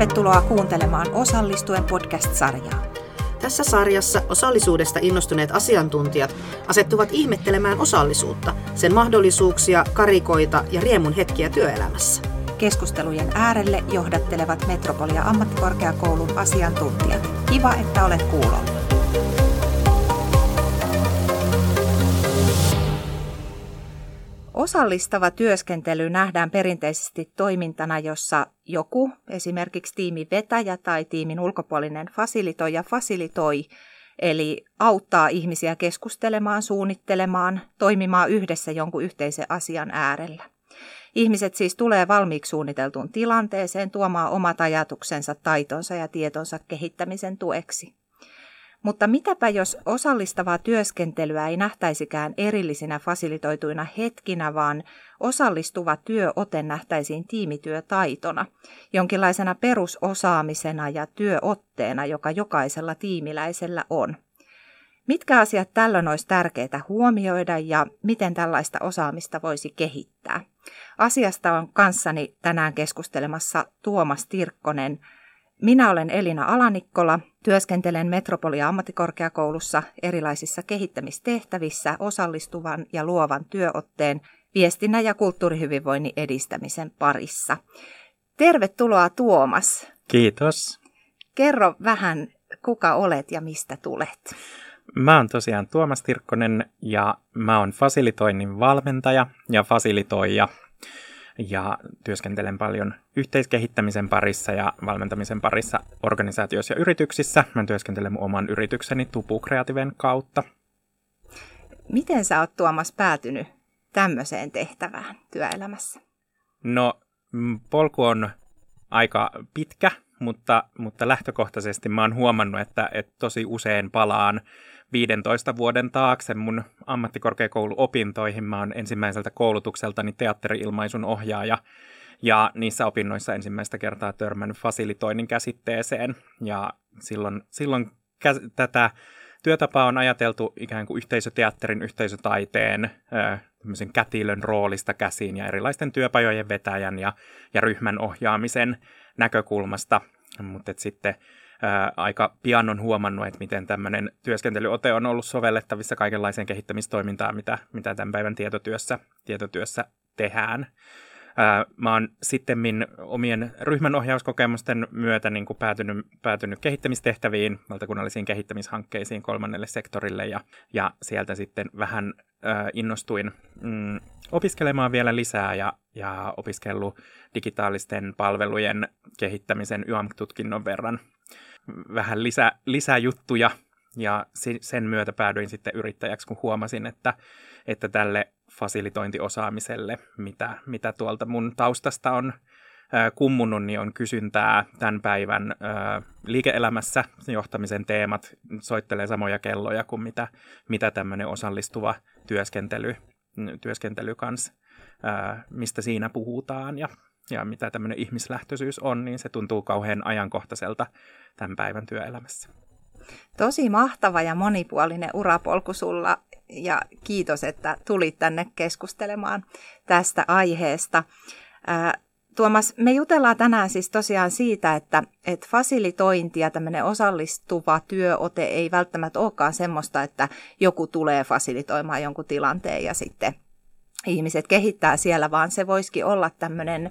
Tervetuloa kuuntelemaan Osallistuen podcast-sarjaa. Tässä sarjassa osallisuudesta innostuneet asiantuntijat asettuvat ihmettelemään osallisuutta, sen mahdollisuuksia, karikoita ja riemun hetkiä työelämässä. Keskustelujen äärelle johdattelevat Metropolia ammattikorkeakoulun asiantuntijat. Kiva, että olet kuulolla. Osallistava työskentely nähdään perinteisesti toimintana, jossa joku, esimerkiksi tiimin vetäjä tai tiimin ulkopuolinen fasilitoija fasilitoi, eli auttaa ihmisiä keskustelemaan, suunnittelemaan, toimimaan yhdessä jonkun yhteisen asian äärellä. Ihmiset siis tulee valmiiksi suunniteltuun tilanteeseen tuomaan omat ajatuksensa, taitonsa ja tietonsa kehittämisen tueksi. Mutta mitäpä jos osallistavaa työskentelyä ei nähtäisikään erillisinä fasilitoituina hetkinä, vaan osallistuva työote nähtäisiin tiimityötaitona, jonkinlaisena perusosaamisena ja työotteena, joka jokaisella tiimiläisellä on. Mitkä asiat tällöin olisi tärkeää huomioida ja miten tällaista osaamista voisi kehittää? Asiasta on kanssani tänään keskustelemassa Tuomas Tirkkonen, minä olen Elina Alanikkola, työskentelen Metropolia ammattikorkeakoulussa erilaisissa kehittämistehtävissä osallistuvan ja luovan työotteen viestinnän ja kulttuurihyvinvoinnin edistämisen parissa. Tervetuloa Tuomas. Kiitos. Kerro vähän, kuka olet ja mistä tulet. Mä oon tosiaan Tuomas Tirkkonen ja mä oon fasilitoinnin valmentaja ja fasilitoija ja työskentelen paljon yhteiskehittämisen parissa ja valmentamisen parissa organisaatioissa ja yrityksissä. Mä työskentelen mun oman yritykseni Tupu Kreativen kautta. Miten sä oot Tuomas päätynyt tämmöiseen tehtävään työelämässä? No, polku on aika pitkä, mutta, mutta lähtökohtaisesti mä oon huomannut, että, että tosi usein palaan 15 vuoden taakse mun ammattikorkeakouluopintoihin. Mä oon ensimmäiseltä koulutukseltani teatteriilmaisun ohjaaja ja niissä opinnoissa ensimmäistä kertaa törmännyt fasilitoinnin käsitteeseen. Ja silloin, silloin kä- tätä työtapaa on ajateltu ikään kuin yhteisöteatterin, yhteisötaiteen, kätilön roolista käsiin ja erilaisten työpajojen vetäjän ja, ja ryhmän ohjaamisen näkökulmasta. Mutta sitten ää, aika pian on huomannut, että miten tämmöinen työskentelyote on ollut sovellettavissa kaikenlaiseen kehittämistoimintaan, mitä, mitä tämän päivän tietotyössä, tietotyössä tehdään. Ää, mä oon sitten omien ryhmänohjauskokemusten myötä niin kuin päätynyt, päätynyt kehittämistehtäviin, valtakunnallisiin kehittämishankkeisiin kolmannelle sektorille ja, ja sieltä sitten vähän ää, innostuin mm, opiskelemaan vielä lisää ja, ja opiskellut digitaalisten palvelujen kehittämisen YAM-tutkinnon verran vähän lisä, lisäjuttuja ja sen myötä päädyin sitten yrittäjäksi, kun huomasin, että, että tälle fasilitointiosaamiselle, mitä, mitä tuolta mun taustasta on kummunut, niin on kysyntää tämän päivän liike-elämässä. Johtamisen teemat soittelee samoja kelloja kuin mitä, mitä tämmöinen osallistuva työskentely, työskentely kanssa, mistä siinä puhutaan ja, ja mitä tämmöinen ihmislähtöisyys on, niin se tuntuu kauhean ajankohtaiselta tämän päivän työelämässä. Tosi mahtava ja monipuolinen urapolku sulla ja kiitos, että tulit tänne keskustelemaan tästä aiheesta. Tuomas, me jutellaan tänään siis tosiaan siitä, että, että fasilitointi ja tämmöinen osallistuva työote ei välttämättä olekaan semmoista, että joku tulee fasilitoimaan jonkun tilanteen ja sitten ihmiset kehittää siellä, vaan se voisikin olla tämmöinen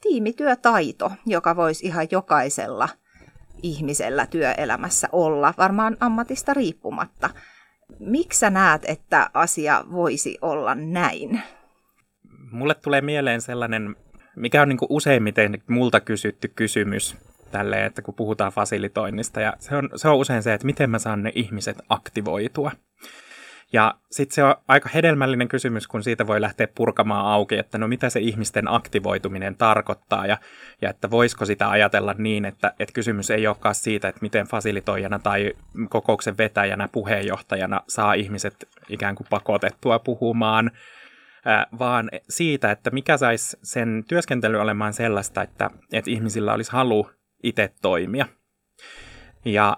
tiimityötaito, joka voisi ihan jokaisella – ihmisellä työelämässä olla, varmaan ammatista riippumatta. Miksi sä näet, että asia voisi olla näin? Mulle tulee mieleen sellainen, mikä on niin useimmiten multa kysytty kysymys tälle, että kun puhutaan fasilitoinnista, ja se on, se on usein se, että miten mä saan ne ihmiset aktivoitua. Ja sitten se on aika hedelmällinen kysymys, kun siitä voi lähteä purkamaan auki, että no mitä se ihmisten aktivoituminen tarkoittaa ja, ja että voisiko sitä ajatella niin, että, että kysymys ei olekaan siitä, että miten fasilitoijana tai kokouksen vetäjänä, puheenjohtajana saa ihmiset ikään kuin pakotettua puhumaan, vaan siitä, että mikä saisi sen työskentely olemaan sellaista, että, että ihmisillä olisi halu itse toimia. Ja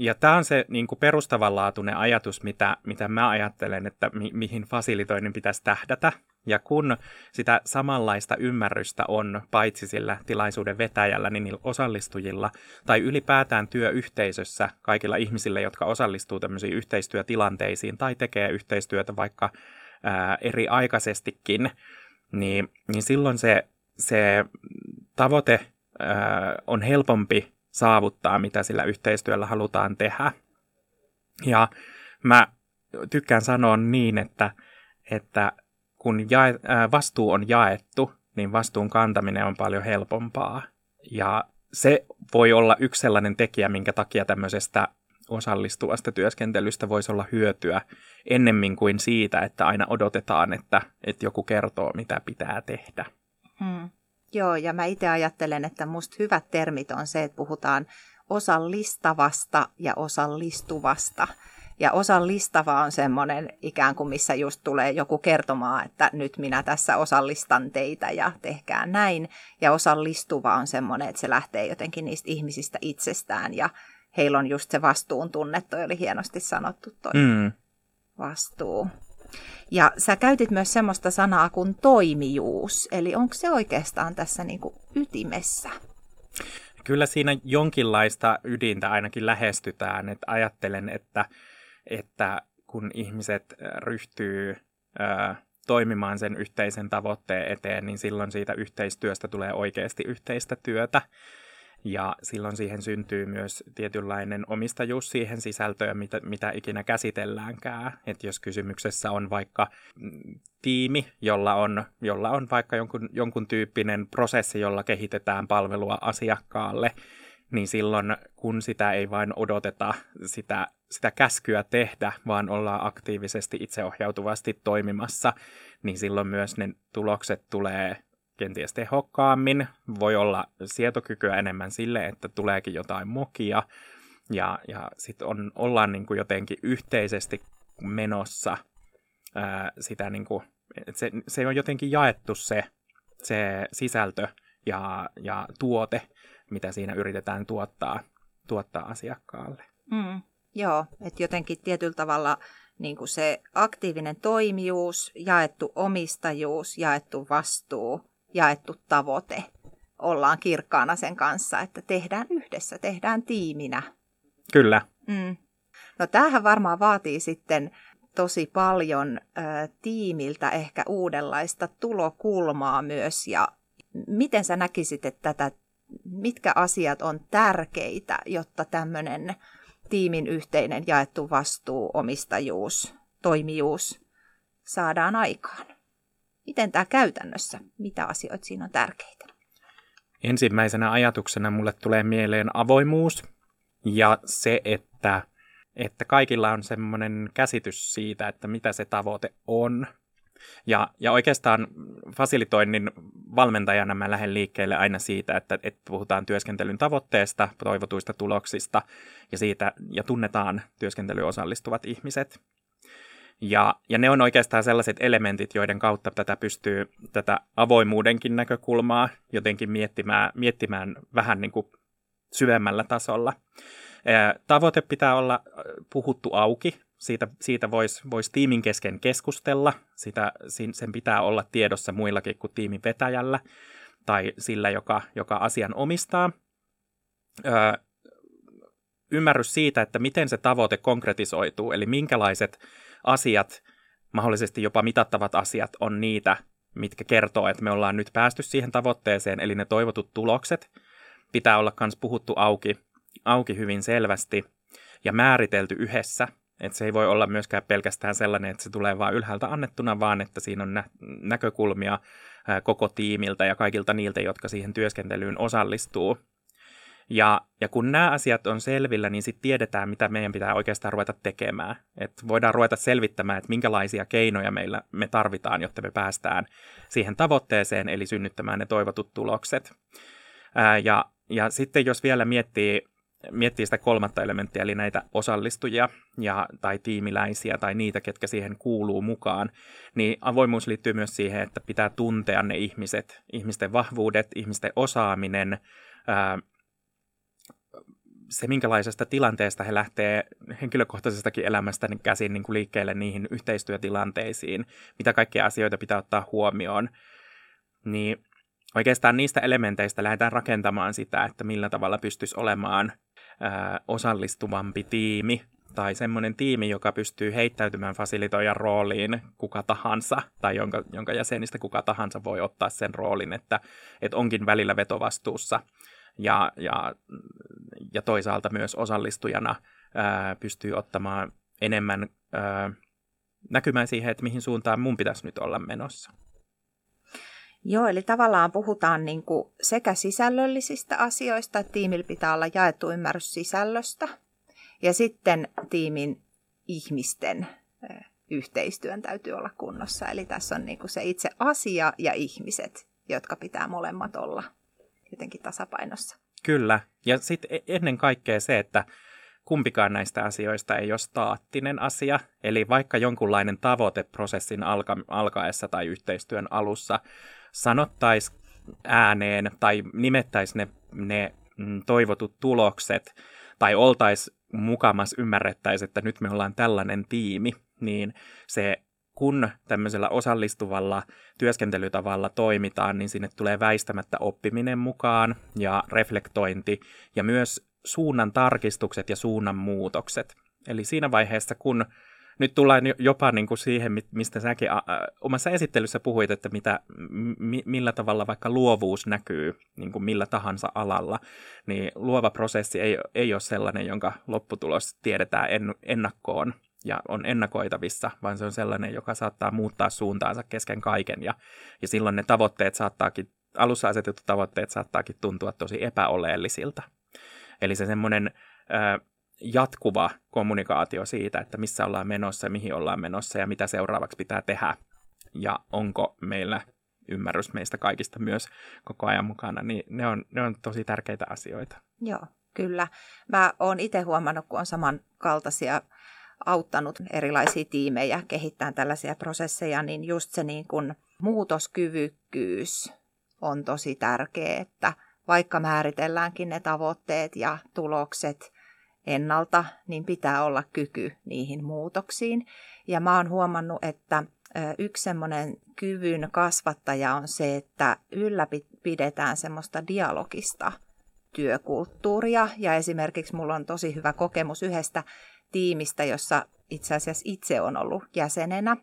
ja tämä on se niin kuin perustavanlaatuinen ajatus, mitä, mitä mä ajattelen, että mi- mihin fasilitoinnin pitäisi tähdätä. Ja kun sitä samanlaista ymmärrystä on paitsi sillä tilaisuuden vetäjällä, niin niillä osallistujilla tai ylipäätään työyhteisössä kaikilla ihmisillä, jotka osallistuu tämmöisiin yhteistyötilanteisiin tai tekee yhteistyötä vaikka ää, eri aikaisestikin, niin, niin silloin se, se tavoite ää, on helpompi saavuttaa, mitä sillä yhteistyöllä halutaan tehdä. Ja mä tykkään sanoa niin, että, että kun jae, ää, vastuu on jaettu, niin vastuun kantaminen on paljon helpompaa. Ja se voi olla yksi sellainen tekijä, minkä takia tämmöisestä osallistuvasta työskentelystä voisi olla hyötyä ennemmin kuin siitä, että aina odotetaan, että, että joku kertoo, mitä pitää tehdä. Hmm. Joo, ja mä itse ajattelen, että musta hyvät termit on se, että puhutaan osallistavasta ja osallistuvasta. Ja osallistava on semmoinen ikään kuin, missä just tulee joku kertomaan, että nyt minä tässä osallistan teitä ja tehkää näin. Ja osallistuva on semmoinen, että se lähtee jotenkin niistä ihmisistä itsestään ja heillä on just se vastuun tunne, toi oli hienosti sanottu toi mm. vastuu. Ja sä käytit myös semmoista sanaa kuin toimijuus, eli onko se oikeastaan tässä niin kuin ytimessä? Kyllä siinä jonkinlaista ydintä ainakin lähestytään, että ajattelen, että, että kun ihmiset ryhtyy toimimaan sen yhteisen tavoitteen eteen, niin silloin siitä yhteistyöstä tulee oikeasti yhteistä työtä. Ja silloin siihen syntyy myös tietynlainen omistajuus siihen sisältöön, mitä, mitä ikinä käsitelläänkään. Että jos kysymyksessä on vaikka mm, tiimi, jolla on, jolla on vaikka jonkun, jonkun tyyppinen prosessi, jolla kehitetään palvelua asiakkaalle, niin silloin kun sitä ei vain odoteta sitä, sitä käskyä tehdä, vaan ollaan aktiivisesti itseohjautuvasti toimimassa, niin silloin myös ne tulokset tulee kenties tehokkaammin, voi olla sietokykyä enemmän sille, että tuleekin jotain mokia, ja, ja sitten on, ollaan niin kuin jotenkin yhteisesti menossa ää, sitä, niin kuin, se, se on jotenkin jaettu se, se sisältö ja, ja tuote, mitä siinä yritetään tuottaa, tuottaa asiakkaalle. Mm, joo, että jotenkin tietyllä tavalla niin kuin se aktiivinen toimijuus, jaettu omistajuus, jaettu vastuu jaettu tavoite. Ollaan kirkkaana sen kanssa, että tehdään yhdessä, tehdään tiiminä. Kyllä. Mm. No tämähän varmaan vaatii sitten tosi paljon ä, tiimiltä ehkä uudenlaista tulokulmaa myös. Ja miten sä näkisit, että tätä, mitkä asiat on tärkeitä, jotta tämmöinen tiimin yhteinen jaettu vastuu, omistajuus, toimijuus saadaan aikaan? Miten tämä käytännössä, mitä asioita siinä on tärkeitä? Ensimmäisenä ajatuksena mulle tulee mieleen avoimuus ja se, että, että kaikilla on semmoinen käsitys siitä, että mitä se tavoite on. Ja, ja oikeastaan fasilitoinnin valmentajana mä lähden liikkeelle aina siitä, että, että puhutaan työskentelyn tavoitteesta, toivotuista tuloksista ja siitä, ja tunnetaan työskentelyyn osallistuvat ihmiset. Ja, ja ne on oikeastaan sellaiset elementit, joiden kautta tätä pystyy tätä avoimuudenkin näkökulmaa jotenkin miettimään, miettimään vähän niin kuin syvemmällä tasolla. Tavoite pitää olla puhuttu auki, siitä, siitä voisi vois tiimin kesken keskustella, sitä, sen pitää olla tiedossa muillakin kuin tiimin vetäjällä tai sillä, joka, joka asian omistaa. ymmärrys siitä, että miten se tavoite konkretisoituu, eli minkälaiset asiat, mahdollisesti jopa mitattavat asiat, on niitä, mitkä kertoo, että me ollaan nyt päästy siihen tavoitteeseen, eli ne toivotut tulokset pitää olla myös puhuttu auki, auki hyvin selvästi ja määritelty yhdessä. Että se ei voi olla myöskään pelkästään sellainen, että se tulee vain ylhäältä annettuna, vaan että siinä on nä- näkökulmia koko tiimiltä ja kaikilta niiltä, jotka siihen työskentelyyn osallistuu. Ja, ja kun nämä asiat on selvillä, niin sitten tiedetään, mitä meidän pitää oikeastaan ruveta tekemään. Et voidaan ruveta selvittämään, että minkälaisia keinoja meillä me tarvitaan, jotta me päästään siihen tavoitteeseen, eli synnyttämään ne toivotut tulokset. Ää, ja, ja sitten jos vielä miettii, miettii sitä kolmatta elementtiä, eli näitä osallistujia ja, tai tiimiläisiä tai niitä, ketkä siihen kuuluu mukaan, niin avoimuus liittyy myös siihen, että pitää tuntea ne ihmiset, ihmisten vahvuudet, ihmisten osaaminen, ää, se, minkälaisesta tilanteesta he lähtee henkilökohtaisestakin elämästä käsin niin kuin liikkeelle niihin yhteistyötilanteisiin, mitä kaikkia asioita pitää ottaa huomioon, niin oikeastaan niistä elementeistä lähdetään rakentamaan sitä, että millä tavalla pystyisi olemaan ää, osallistuvampi tiimi tai semmoinen tiimi, joka pystyy heittäytymään fasilitoijan rooliin kuka tahansa, tai jonka, jonka jäsenistä kuka tahansa voi ottaa sen roolin, että, että onkin välillä vetovastuussa. Ja, ja, ja toisaalta myös osallistujana ää, pystyy ottamaan enemmän ää, näkymään siihen, että mihin suuntaan mun pitäisi nyt olla menossa. Joo, eli tavallaan puhutaan niin kuin sekä sisällöllisistä asioista, että tiimillä pitää olla jaettu ymmärrys sisällöstä, ja sitten tiimin ihmisten yhteistyön täytyy olla kunnossa. Eli tässä on niin kuin se itse asia ja ihmiset, jotka pitää molemmat olla jotenkin tasapainossa. Kyllä, ja sitten ennen kaikkea se, että kumpikaan näistä asioista ei ole staattinen asia. Eli vaikka jonkunlainen tavoite prosessin alka- alkaessa tai yhteistyön alussa sanottaisiin ääneen tai nimettäisiin ne, ne mm, toivotut tulokset tai oltaisiin mukamas ymmärrettäisiin, että nyt me ollaan tällainen tiimi, niin se kun tämmöisellä osallistuvalla työskentelytavalla toimitaan, niin sinne tulee väistämättä oppiminen mukaan ja reflektointi ja myös suunnan tarkistukset ja suunnan muutokset. Eli siinä vaiheessa, kun nyt tullaan jopa niin kuin siihen, mistä säkin omassa esittelyssä puhuit, että mitä, mi, millä tavalla vaikka luovuus näkyy niin kuin millä tahansa alalla, niin luova prosessi ei, ei ole sellainen, jonka lopputulos tiedetään en, ennakkoon ja on ennakoitavissa, vaan se on sellainen, joka saattaa muuttaa suuntaansa kesken kaiken ja, ja silloin ne tavoitteet saattaakin, alussa asetetut tavoitteet saattaakin tuntua tosi epäoleellisilta. Eli se semmoinen jatkuva kommunikaatio siitä, että missä ollaan menossa mihin ollaan menossa ja mitä seuraavaksi pitää tehdä ja onko meillä ymmärrys meistä kaikista myös koko ajan mukana, niin ne on, ne on tosi tärkeitä asioita. Joo, kyllä. Mä oon itse huomannut, kun on samankaltaisia auttanut erilaisia tiimejä kehittämään tällaisia prosesseja, niin just se niin kuin muutoskyvykkyys on tosi tärkeä, että vaikka määritelläänkin ne tavoitteet ja tulokset ennalta, niin pitää olla kyky niihin muutoksiin. Ja mä oon huomannut, että yksi semmoinen kyvyn kasvattaja on se, että ylläpidetään semmoista dialogista työkulttuuria. Ja esimerkiksi mulla on tosi hyvä kokemus yhdestä tiimistä, jossa itse asiassa itse on ollut jäsenenä.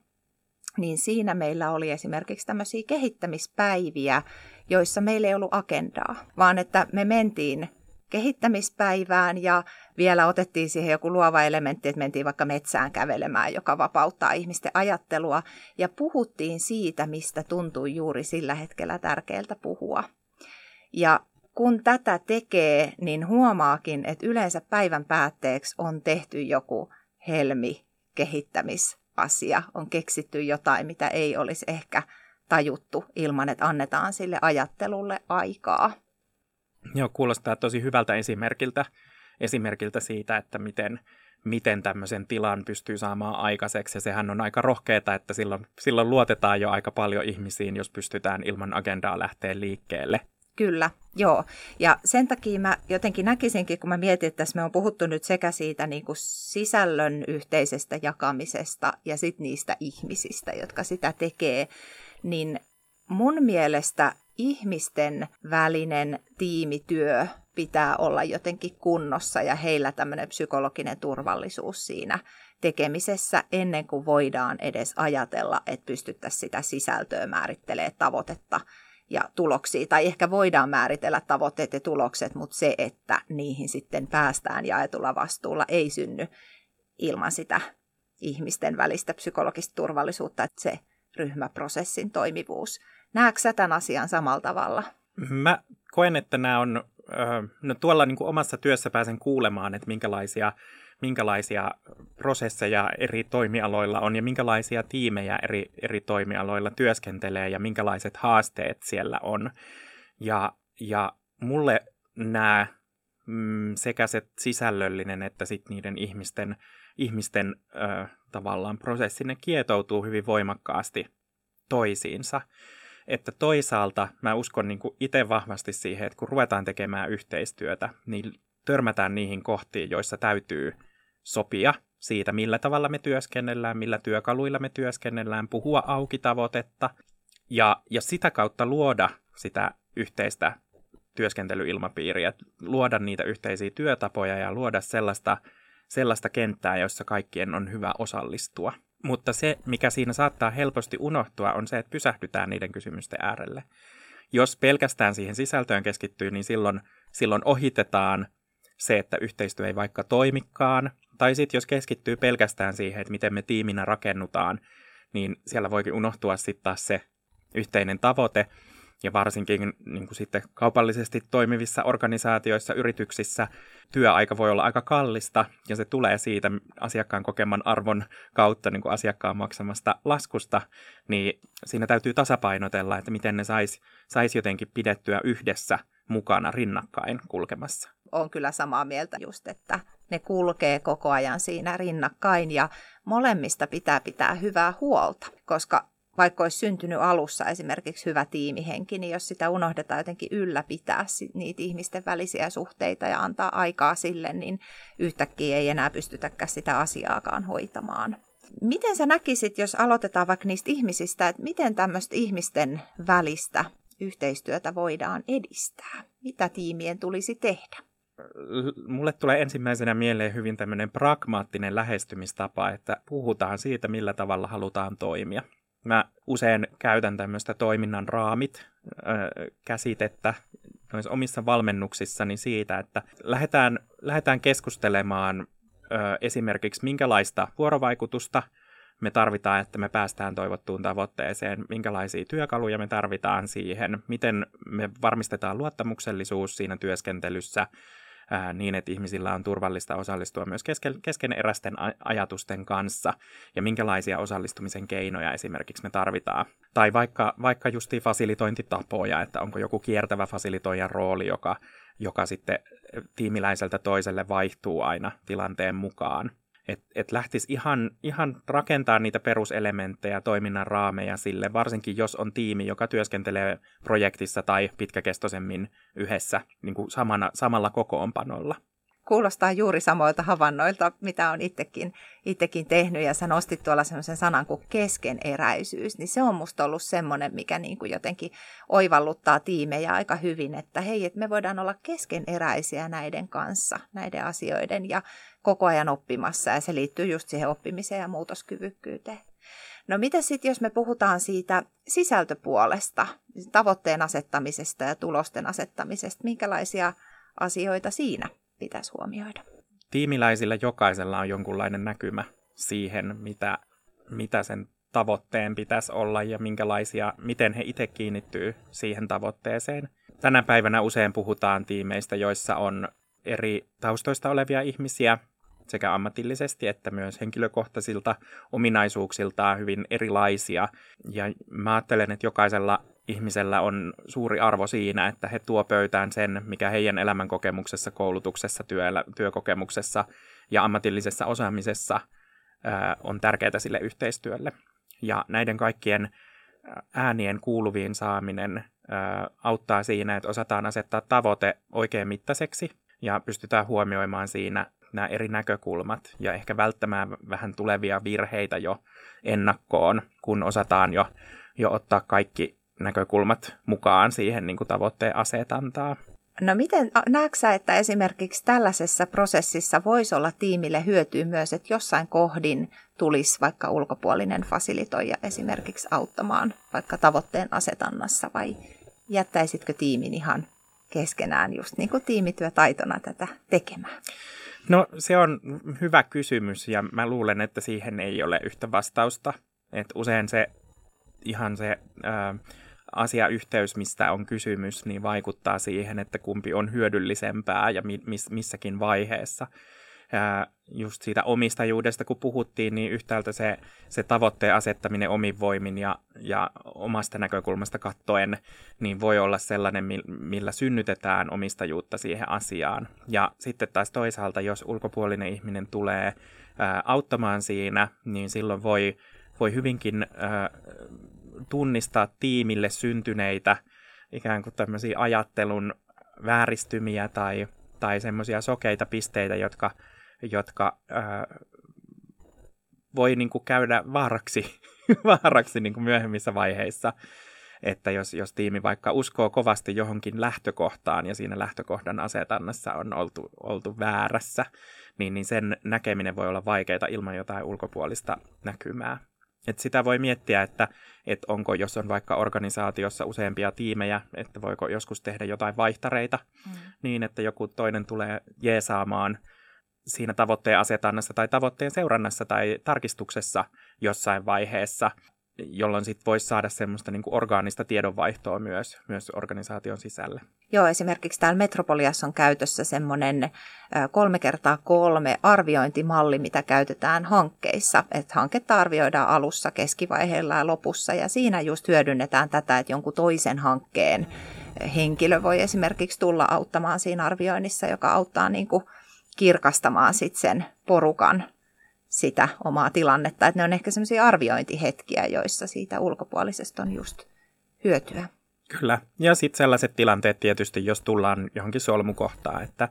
Niin siinä meillä oli esimerkiksi tämmöisiä kehittämispäiviä, joissa meillä ei ollut agendaa, vaan että me mentiin kehittämispäivään ja vielä otettiin siihen joku luova elementti, että mentiin vaikka metsään kävelemään, joka vapauttaa ihmisten ajattelua ja puhuttiin siitä, mistä tuntui juuri sillä hetkellä tärkeältä puhua. Ja kun tätä tekee, niin huomaakin, että yleensä päivän päätteeksi on tehty joku helmi kehittämisasia, on keksitty jotain, mitä ei olisi ehkä tajuttu ilman, että annetaan sille ajattelulle aikaa. Joo, kuulostaa tosi hyvältä esimerkiltä, esimerkiltä siitä, että miten, miten tämmöisen tilan pystyy saamaan aikaiseksi. Ja sehän on aika rohkeeta, että silloin, silloin luotetaan jo aika paljon ihmisiin, jos pystytään ilman agendaa lähteä liikkeelle. Kyllä, joo. Ja sen takia mä jotenkin näkisinkin, kun mä mietin, että tässä me on puhuttu nyt sekä siitä niin kuin sisällön yhteisestä jakamisesta ja sitten niistä ihmisistä, jotka sitä tekee, niin mun mielestä ihmisten välinen tiimityö pitää olla jotenkin kunnossa ja heillä tämmöinen psykologinen turvallisuus siinä tekemisessä ennen kuin voidaan edes ajatella, että pystyttäisiin sitä sisältöä määrittelemään tavoitetta ja tuloksia. Tai ehkä voidaan määritellä tavoitteet ja tulokset, mutta se, että niihin sitten päästään jaetulla vastuulla, ei synny ilman sitä ihmisten välistä psykologista turvallisuutta, että se ryhmäprosessin toimivuus. Näetkö sä tämän asian samalla tavalla? Mä koen, että nämä on, no tuolla niin kuin omassa työssä pääsen kuulemaan, että minkälaisia, minkälaisia prosesseja eri toimialoilla on ja minkälaisia tiimejä eri, eri toimialoilla työskentelee ja minkälaiset haasteet siellä on. Ja, ja mulle nämä mm, sekä se sisällöllinen että sitten niiden ihmisten, ihmisten ö, tavallaan prosessi, ne kietoutuu hyvin voimakkaasti toisiinsa. Että toisaalta mä uskon niin itse vahvasti siihen, että kun ruvetaan tekemään yhteistyötä, niin törmätään niihin kohtiin, joissa täytyy sopia siitä, millä tavalla me työskennellään, millä työkaluilla me työskennellään, puhua auki tavoitetta ja, ja sitä kautta luoda sitä yhteistä työskentelyilmapiiriä, luoda niitä yhteisiä työtapoja ja luoda sellaista, sellaista kenttää, jossa kaikkien on hyvä osallistua. Mutta se, mikä siinä saattaa helposti unohtua, on se, että pysähdytään niiden kysymysten äärelle. Jos pelkästään siihen sisältöön keskittyy, niin silloin, silloin ohitetaan se, että yhteistyö ei vaikka toimikaan. Tai sitten jos keskittyy pelkästään siihen, että miten me tiiminä rakennutaan, niin siellä voikin unohtua sitten taas se yhteinen tavoite, ja varsinkin niin kuin sitten kaupallisesti toimivissa organisaatioissa, yrityksissä työaika voi olla aika kallista ja se tulee siitä asiakkaan kokeman arvon kautta niin kuin asiakkaan maksamasta laskusta, niin siinä täytyy tasapainotella, että miten ne saisi sais jotenkin pidettyä yhdessä mukana rinnakkain kulkemassa. On kyllä samaa mieltä just, että ne kulkee koko ajan siinä rinnakkain ja molemmista pitää pitää hyvää huolta, koska vaikka olisi syntynyt alussa esimerkiksi hyvä tiimihenki, niin jos sitä unohdetaan jotenkin ylläpitää niitä ihmisten välisiä suhteita ja antaa aikaa sille, niin yhtäkkiä ei enää pystytäkään sitä asiaakaan hoitamaan. Miten sä näkisit, jos aloitetaan vaikka niistä ihmisistä, että miten tämmöistä ihmisten välistä yhteistyötä voidaan edistää? Mitä tiimien tulisi tehdä? Mulle tulee ensimmäisenä mieleen hyvin tämmöinen pragmaattinen lähestymistapa, että puhutaan siitä, millä tavalla halutaan toimia. Mä usein käytän tämmöistä toiminnan raamit käsitettä noissa omissa valmennuksissani siitä, että lähdetään, lähdetään keskustelemaan esimerkiksi minkälaista vuorovaikutusta me tarvitaan, että me päästään toivottuun tavoitteeseen, minkälaisia työkaluja me tarvitaan siihen, miten me varmistetaan luottamuksellisuus siinä työskentelyssä, ää, niin, että ihmisillä on turvallista osallistua myös kesken, keskeneräisten ajatusten kanssa ja minkälaisia osallistumisen keinoja esimerkiksi me tarvitaan. Tai vaikka, vaikka justiin fasilitointitapoja, että onko joku kiertävä fasilitoijan rooli, joka, joka sitten tiimiläiseltä toiselle vaihtuu aina tilanteen mukaan että et lähtisi ihan, ihan rakentaa niitä peruselementtejä, toiminnan raameja sille, varsinkin jos on tiimi, joka työskentelee projektissa tai pitkäkestoisemmin yhdessä niin kuin samana, samalla kokoonpanolla kuulostaa juuri samoilta havainnoilta, mitä on itsekin, itsekin tehnyt. Ja sä nostit tuolla sellaisen sanan kuin keskeneräisyys, niin se on musta ollut semmoinen, mikä niin kuin jotenkin oivalluttaa tiimejä aika hyvin, että hei, että me voidaan olla keskeneräisiä näiden kanssa, näiden asioiden ja koko ajan oppimassa. Ja se liittyy just siihen oppimiseen ja muutoskyvykkyyteen. No mitä sitten, jos me puhutaan siitä sisältöpuolesta, tavoitteen asettamisesta ja tulosten asettamisesta, minkälaisia asioita siinä pitäisi huomioida? Tiimiläisillä jokaisella on jonkunlainen näkymä siihen, mitä, mitä sen tavoitteen pitäisi olla ja minkälaisia, miten he itse kiinnittyy siihen tavoitteeseen. Tänä päivänä usein puhutaan tiimeistä, joissa on eri taustoista olevia ihmisiä, sekä ammatillisesti että myös henkilökohtaisilta ominaisuuksiltaan hyvin erilaisia. Ja mä ajattelen, että jokaisella ihmisellä on suuri arvo siinä, että he tuo pöytään sen, mikä heidän elämänkokemuksessa, koulutuksessa, työllä, työkokemuksessa ja ammatillisessa osaamisessa on tärkeää sille yhteistyölle. Ja näiden kaikkien äänien kuuluviin saaminen auttaa siinä, että osataan asettaa tavoite oikein mittaiseksi ja pystytään huomioimaan siinä nämä eri näkökulmat ja ehkä välttämään vähän tulevia virheitä jo ennakkoon, kun osataan jo, jo ottaa kaikki näkökulmat mukaan siihen niin kuin tavoitteen asetantaa. No miten, näetkö että esimerkiksi tällaisessa prosessissa voisi olla tiimille hyötyä myös, että jossain kohdin tulisi vaikka ulkopuolinen fasilitoija esimerkiksi auttamaan vaikka tavoitteen asetannassa vai jättäisitkö tiimin ihan keskenään just niin kuin tiimityötaitona tätä tekemään? No se on hyvä kysymys ja mä luulen, että siihen ei ole yhtä vastausta. Et usein se ihan se ää, asiayhteys, mistä on kysymys, niin vaikuttaa siihen, että kumpi on hyödyllisempää ja miss, missäkin vaiheessa just siitä omistajuudesta, kun puhuttiin, niin yhtäältä se, se tavoitteen asettaminen omin voimin ja, ja omasta näkökulmasta kattoen, niin voi olla sellainen, millä synnytetään omistajuutta siihen asiaan. Ja sitten taas toisaalta, jos ulkopuolinen ihminen tulee ää, auttamaan siinä, niin silloin voi, voi hyvinkin ää, tunnistaa tiimille syntyneitä ikään kuin tämmöisiä ajattelun vääristymiä tai tai semmoisia sokeita pisteitä, jotka, jotka ää, voi niin kuin käydä vaaraksi, vaaraksi niin kuin myöhemmissä vaiheissa. Että jos, jos tiimi vaikka uskoo kovasti johonkin lähtökohtaan ja siinä lähtökohdan asetannassa on oltu, oltu väärässä, niin, niin sen näkeminen voi olla vaikeaa ilman jotain ulkopuolista näkymää. Et sitä voi miettiä, että, että onko, jos on vaikka organisaatiossa useampia tiimejä, että voiko joskus tehdä jotain vaihtareita mm. niin, että joku toinen tulee jeesaamaan siinä tavoitteen asetannassa tai tavoitteen seurannassa tai tarkistuksessa jossain vaiheessa jolloin sitten voisi saada semmoista niin orgaanista tiedonvaihtoa myös, myös organisaation sisälle. Joo, esimerkiksi täällä Metropoliassa on käytössä semmoinen kolme kertaa kolme arviointimalli, mitä käytetään hankkeissa. Että hanketta arvioidaan alussa, keskivaiheella ja lopussa, ja siinä just hyödynnetään tätä, että jonkun toisen hankkeen henkilö voi esimerkiksi tulla auttamaan siinä arvioinnissa, joka auttaa niin kuin kirkastamaan sitten sen porukan sitä omaa tilannetta. Että ne on ehkä sellaisia arviointihetkiä, joissa siitä ulkopuolisesta on just hyötyä. Kyllä. Ja sitten sellaiset tilanteet tietysti, jos tullaan johonkin solmukohtaan, että,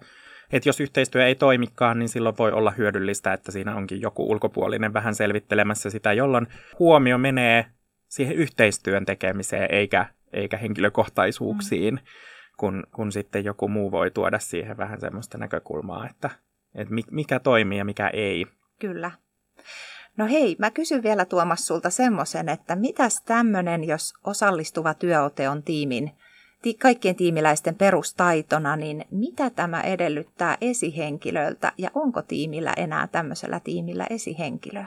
että jos yhteistyö ei toimikaan, niin silloin voi olla hyödyllistä, että siinä onkin joku ulkopuolinen vähän selvittelemässä sitä, jolloin huomio menee siihen yhteistyön tekemiseen eikä, eikä henkilökohtaisuuksiin, mm. Kun, kun sitten joku muu voi tuoda siihen vähän semmoista näkökulmaa, että, että mikä toimii ja mikä ei. Kyllä. No hei, mä kysyn vielä Tuomas sulta semmoisen, että mitäs tämmöinen, jos osallistuva työote on tiimin, kaikkien tiimiläisten perustaitona, niin mitä tämä edellyttää esihenkilöltä ja onko tiimillä enää tämmöisellä tiimillä esihenkilöä?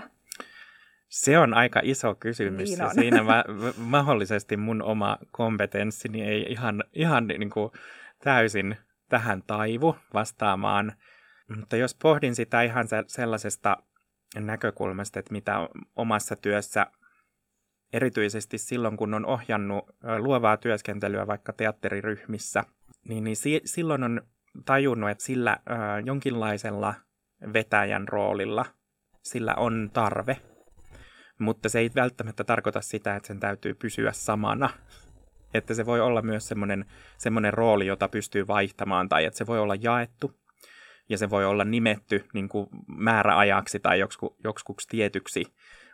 Se on aika iso kysymys. Niin on. siinä mä, mahdollisesti mun oma kompetenssini ei ihan, ihan niin kuin täysin tähän taivu vastaamaan – mutta jos pohdin sitä ihan sellaisesta näkökulmasta, että mitä omassa työssä, erityisesti silloin kun on ohjannut luovaa työskentelyä vaikka teatteriryhmissä, niin, niin si- silloin on tajunnut, että sillä äh, jonkinlaisella vetäjän roolilla sillä on tarve, mutta se ei välttämättä tarkoita sitä, että sen täytyy pysyä samana. Että se voi olla myös semmoinen, semmoinen rooli, jota pystyy vaihtamaan, tai että se voi olla jaettu ja se voi olla nimetty niin kuin määräajaksi tai joksikuksi tietyksi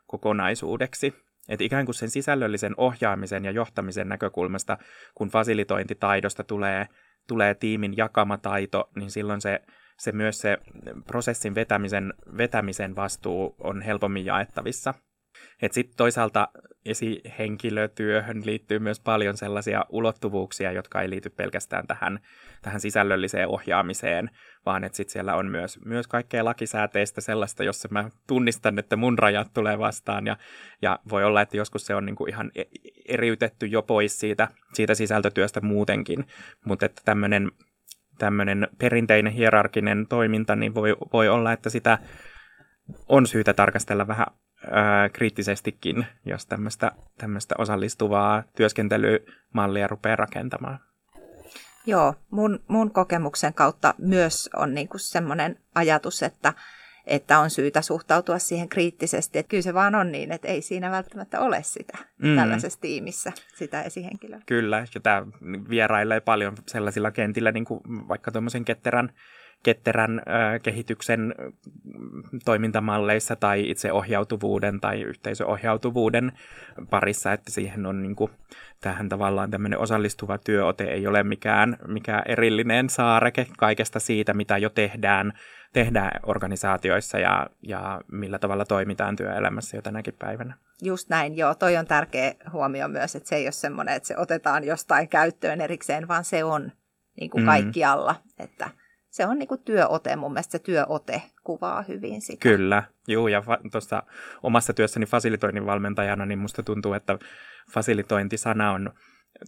kokonaisuudeksi. Et ikään kuin sen sisällöllisen ohjaamisen ja johtamisen näkökulmasta, kun fasilitointitaidosta tulee, tulee tiimin jakama taito, niin silloin se, se myös se prosessin vetämisen, vetämisen vastuu on helpommin jaettavissa. Sitten toisaalta esihenkilötyöhön liittyy myös paljon sellaisia ulottuvuuksia, jotka ei liity pelkästään tähän, tähän sisällölliseen ohjaamiseen, vaan että sitten siellä on myös, myös kaikkea lakisääteistä sellaista, jossa mä tunnistan, että mun rajat tulee vastaan. Ja, ja voi olla, että joskus se on niinku ihan e, eriytetty jo pois siitä, siitä sisältötyöstä muutenkin, mutta että tämmöinen tämmöinen perinteinen hierarkinen toiminta, niin voi, voi olla, että sitä on syytä tarkastella vähän ää, kriittisestikin, jos tämmöistä osallistuvaa työskentelymallia rupeaa rakentamaan. Joo, mun, mun kokemuksen kautta myös on niinku semmoinen ajatus, että, että on syytä suhtautua siihen kriittisesti. Että kyllä se vaan on niin, että ei siinä välttämättä ole sitä mm. tällaisessa tiimissä, sitä esihenkilöä. Kyllä, ja tämä vierailee paljon sellaisilla kentillä, niin kuin vaikka tuommoisen ketterän ketterän äh, kehityksen toimintamalleissa tai itseohjautuvuuden tai yhteisöohjautuvuuden parissa, että siihen on niin kuin, tähän tavallaan tämmöinen osallistuva työote ei ole mikään, mikään erillinen saareke kaikesta siitä, mitä jo tehdään, tehdään organisaatioissa ja, ja millä tavalla toimitaan työelämässä jo tänäkin päivänä. Just näin, joo. Toi on tärkeä huomio myös, että se ei ole semmoinen, että se otetaan jostain käyttöön erikseen, vaan se on niin kuin mm. kaikkialla, että – se on niin kuin työote, mun mielestä se työote kuvaa hyvin sitä. Kyllä, juu, ja fa- tuossa omassa työssäni fasilitoinnin valmentajana, niin musta tuntuu, että fasilitointisana on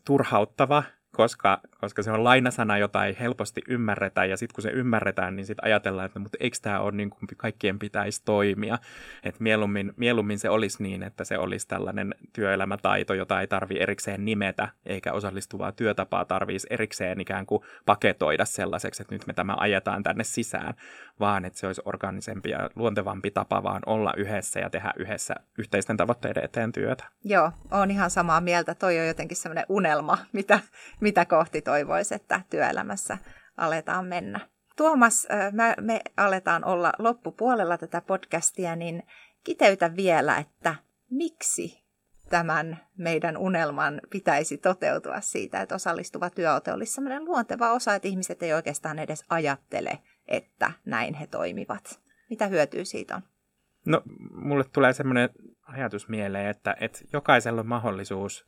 turhauttava koska, koska se on lainasana, jota ei helposti ymmärretä, ja sitten kun se ymmärretään, niin sitten ajatellaan, että no, mutta eikö tämä ole niin kuin kaikkien pitäisi toimia, että mieluummin, mieluummin se olisi niin, että se olisi tällainen työelämätaito, jota ei tarvi erikseen nimetä, eikä osallistuvaa työtapaa tarvitsisi erikseen ikään kuin paketoida sellaiseksi, että nyt me tämä ajetaan tänne sisään, vaan että se olisi organisempi ja luontevampi tapa vaan olla yhdessä ja tehdä yhdessä yhteisten tavoitteiden eteen työtä. Joo, on ihan samaa mieltä. Toi on jotenkin sellainen unelma, mitä, mitä kohti toivoisi, että työelämässä aletaan mennä. Tuomas, me aletaan olla loppupuolella tätä podcastia, niin kiteytä vielä, että miksi tämän meidän unelman pitäisi toteutua siitä, että osallistuva työote olisi sellainen luonteva osa, että ihmiset ei oikeastaan edes ajattele, että näin he toimivat. Mitä hyötyä siitä on? No, mulle tulee semmoinen ajatus mieleen, että, että jokaisella on mahdollisuus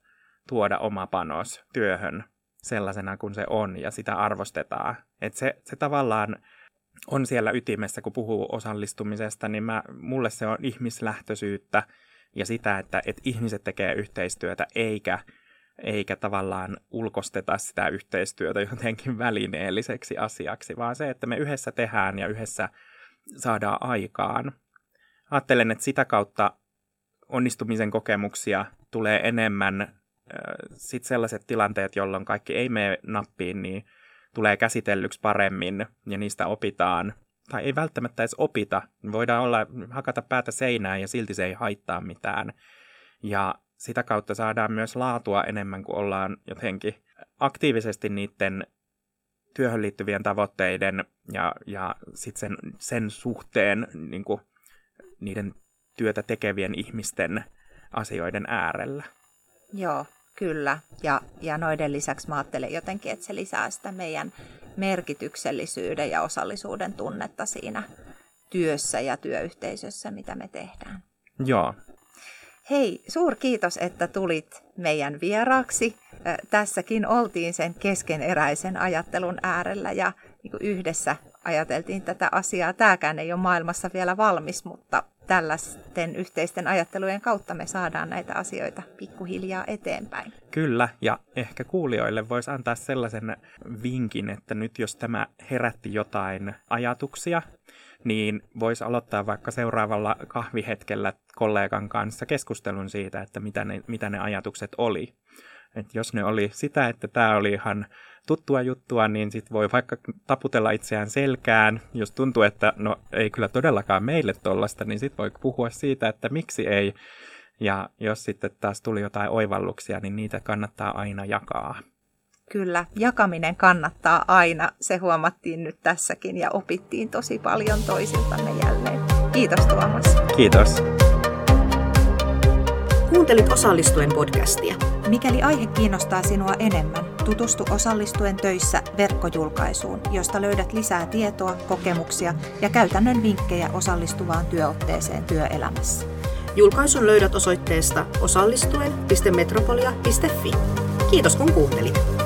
tuoda oma panos työhön sellaisena kuin se on ja sitä arvostetaan. Että se, se tavallaan on siellä ytimessä, kun puhuu osallistumisesta, niin mä, mulle se on ihmislähtöisyyttä ja sitä, että, että ihmiset tekee yhteistyötä eikä, eikä tavallaan ulkosteta sitä yhteistyötä jotenkin välineelliseksi asiaksi, vaan se, että me yhdessä tehdään ja yhdessä saadaan aikaan. Ajattelen, että sitä kautta onnistumisen kokemuksia tulee enemmän sitten sellaiset tilanteet, jolloin kaikki ei mene nappiin, niin tulee käsitellyksi paremmin ja niistä opitaan. Tai ei välttämättä edes opita. Voidaan olla, hakata päätä seinään ja silti se ei haittaa mitään. Ja sitä kautta saadaan myös laatua enemmän kuin ollaan jotenkin aktiivisesti niiden työhön liittyvien tavoitteiden ja, ja sit sen, sen suhteen niin kuin niiden työtä tekevien ihmisten asioiden äärellä. Joo, Kyllä, ja, ja noiden lisäksi mä ajattelen jotenkin, että se lisää sitä meidän merkityksellisyyden ja osallisuuden tunnetta siinä työssä ja työyhteisössä, mitä me tehdään. Joo. Hei, suur kiitos, että tulit meidän vieraaksi. Tässäkin oltiin sen keskeneräisen ajattelun äärellä ja niin yhdessä ajateltiin tätä asiaa. Tämäkään ei ole maailmassa vielä valmis, mutta tällaisten yhteisten ajattelujen kautta me saadaan näitä asioita pikkuhiljaa eteenpäin. Kyllä, ja ehkä kuulijoille voisi antaa sellaisen vinkin, että nyt jos tämä herätti jotain ajatuksia, niin voisi aloittaa vaikka seuraavalla kahvihetkellä kollegan kanssa keskustelun siitä, että mitä ne, mitä ne ajatukset oli. Et jos ne oli sitä, että tämä oli ihan tuttua juttua, niin sitten voi vaikka taputella itseään selkään. Jos tuntuu, että no ei kyllä todellakaan meille tollasta, niin sitten voi puhua siitä, että miksi ei. Ja jos sitten taas tuli jotain oivalluksia, niin niitä kannattaa aina jakaa. Kyllä, jakaminen kannattaa aina. Se huomattiin nyt tässäkin ja opittiin tosi paljon toisiltamme jälleen. Kiitos Tuomas. Kiitos. Kuuntelit osallistuen podcastia. Mikäli aihe kiinnostaa sinua enemmän, tutustu osallistuen töissä verkkojulkaisuun, josta löydät lisää tietoa, kokemuksia ja käytännön vinkkejä osallistuvaan työotteeseen työelämässä. Julkaisun löydät osoitteesta osallistuen.metropolia.fi. Kiitos kun kuuntelit.